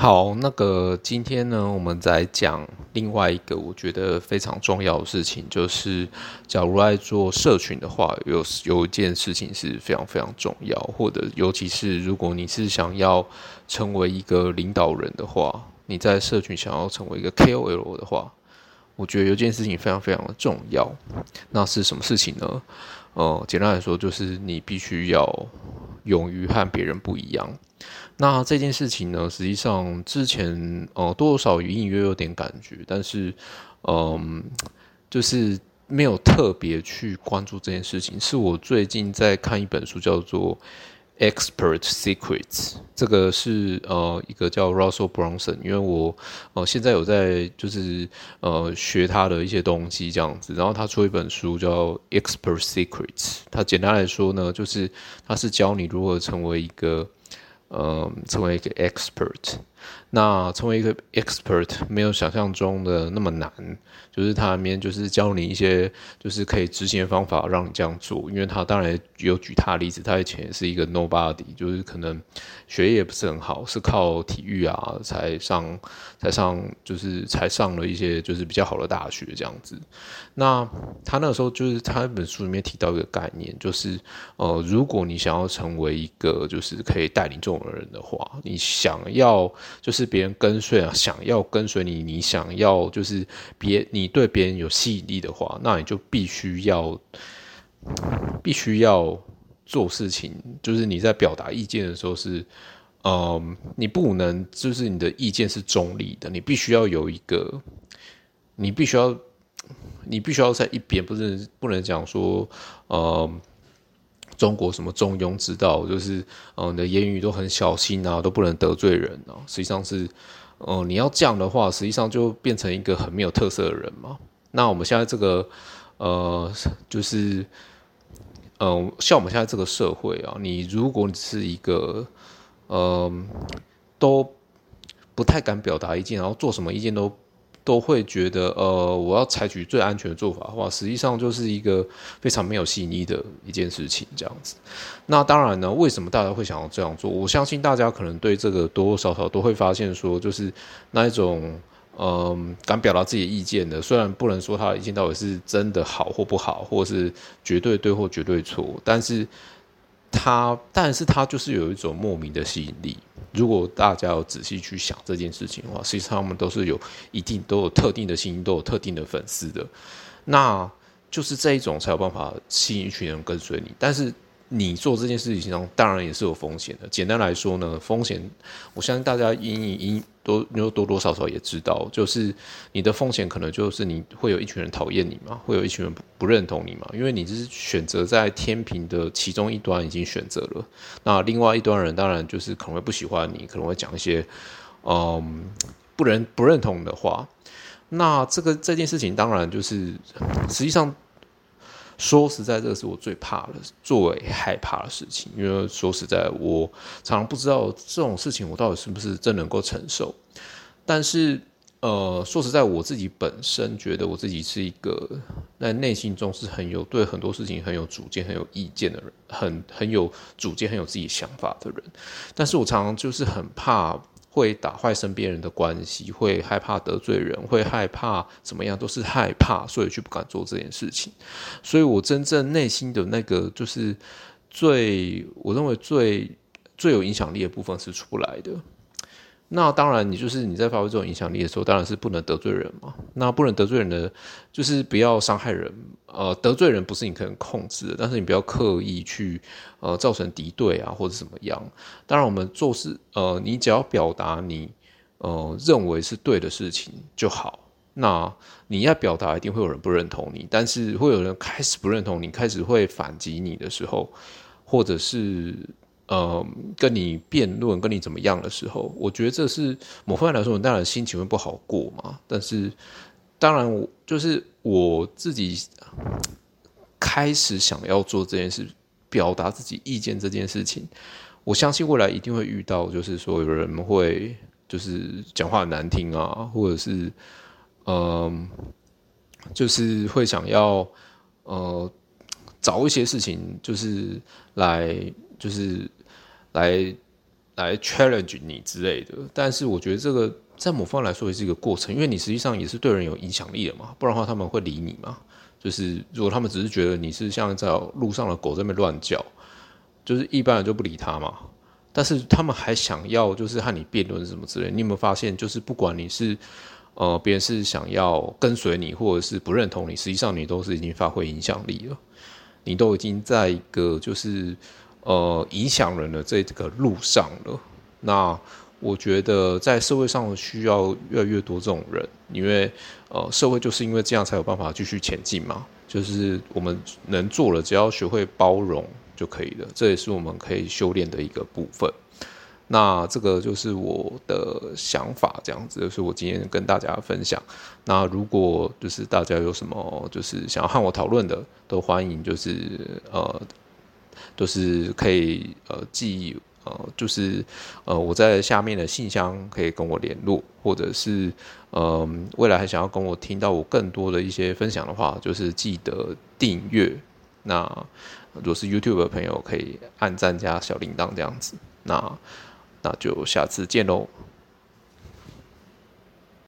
好，那个今天呢，我们再讲另外一个我觉得非常重要的事情，就是假如来做社群的话，有有一件事情是非常非常重要，或者尤其是如果你是想要成为一个领导人的话，你在社群想要成为一个 KOL 的话，我觉得有件事情非常非常的重要，那是什么事情呢？呃，简单来说，就是你必须要勇于和别人不一样。那这件事情呢，实际上之前呃多少隐隐约约有点感觉，但是嗯、呃，就是没有特别去关注这件事情。是我最近在看一本书，叫做《Expert Secrets》，这个是呃一个叫 Russell Brunson，因为我呃现在有在就是呃学他的一些东西这样子，然后他出一本书叫《Expert Secrets》，他简单来说呢，就是他是教你如何成为一个。呃，成为一个 expert，那成为一个 expert 没有想象中的那么难，就是他里面就是教你一些就是可以执行的方法，让你这样做。因为他当然有举他的例子，他以前是一个 nobody，就是可能学业也不是很好，是靠体育啊才上才上，就是才上了一些就是比较好的大学这样子。那他那个时候就是他那本书里面提到一个概念，就是呃，如果你想要成为一个就是可以带领这种的人的话，你想要就是别人跟随啊，想要跟随你，你想要就是别你对别人有吸引力的话，那你就必须要 必须要做事情，就是你在表达意见的时候是，嗯、你不能就是你的意见是中立的，你必须要有一个，你必须要你必须要在一边，不是不能讲说，嗯。中国什么中庸之道，就是嗯，你的言语都很小心啊，都不能得罪人啊。实际上是，嗯，你要这样的话，实际上就变成一个很没有特色的人嘛。那我们现在这个，呃，就是，嗯，像我们现在这个社会啊，你如果你是一个，嗯，都不太敢表达意见，然后做什么意见都。都会觉得，呃，我要采取最安全的做法的话，实际上就是一个非常没有吸引力的一件事情，这样子。那当然呢，为什么大家会想要这样做？我相信大家可能对这个多多少少都会发现说，就是那一种，嗯、敢表达自己的意见的，虽然不能说他的意见到底是真的好或不好，或是绝对对或绝对错，但是。他，但是他就是有一种莫名的吸引力。如果大家要仔细去想这件事情的话，实际上他们都是有一定都有特定的心，都有特定的粉丝的。那就是这一种才有办法吸引一群人跟随你。但是。你做这件事情上，当然也是有风险的。简单来说呢，风险，我相信大家隐隐隐都多多多少少也知道，就是你的风险可能就是你会有一群人讨厌你嘛，会有一群人不不认同你嘛，因为你是选择在天平的其中一端已经选择了，那另外一端人当然就是可能会不喜欢你，可能会讲一些嗯不认不认同的话。那这个这件事情当然就是实际上。说实在，这个是我最怕的、最为害怕的事情。因为说实在，我常常不知道这种事情我到底是不是真能够承受。但是，呃，说实在，我自己本身觉得我自己是一个在内心中是很有对很多事情很有主见、很有意见的人，很很有主见、很有自己想法的人。但是我常常就是很怕。会打坏身边人的关系，会害怕得罪人，会害怕怎么样，都是害怕，所以就不敢做这件事情。所以我真正内心的那个，就是最我认为最最有影响力的部分是出不来的。那当然，你就是你在发挥这种影响力的时候，当然是不能得罪人嘛。那不能得罪人的，就是不要伤害人。呃，得罪人不是你可能控制，但是你不要刻意去呃造成敌对啊，或者怎么样。当然，我们做事呃，你只要表达你呃认为是对的事情就好。那你要表达，一定会有人不认同你，但是会有人开始不认同你，开始会反击你的时候，或者是。呃，跟你辩论，跟你怎么样的时候，我觉得这是某方面来说，我当然心情会不好过嘛。但是，当然我就是我自己开始想要做这件事，表达自己意见这件事情，我相信未来一定会遇到，就是说有人会就是讲话很难听啊，或者是嗯、呃，就是会想要呃找一些事情，就是来就是。来来 challenge 你之类的。但是我觉得这个在某方来说也是一个过程，因为你实际上也是对人有影响力的嘛，不然的话他们会理你嘛？就是如果他们只是觉得你是像在路上的狗在那边乱叫，就是一般人就不理他嘛。但是他们还想要就是和你辩论什么之类，你有没有发现？就是不管你是呃别人是想要跟随你，或者是不认同你，实际上你都是已经发挥影响力了，你都已经在一个就是呃影响人的这个路上了。那我觉得在社会上需要越来越多这种人，因为呃社会就是因为这样才有办法继续前进嘛。就是我们能做了，只要学会包容。就可以了，这也是我们可以修炼的一个部分。那这个就是我的想法，这样子就是我今天跟大家分享。那如果就是大家有什么就是想要和我讨论的，都欢迎就是呃，就是可以呃记忆呃就是呃我在下面的信箱可以跟我联络，或者是呃未来还想要跟我听到我更多的一些分享的话，就是记得订阅那。如果是 YouTube 的朋友，可以按赞加小铃铛这样子。那那就下次见喽。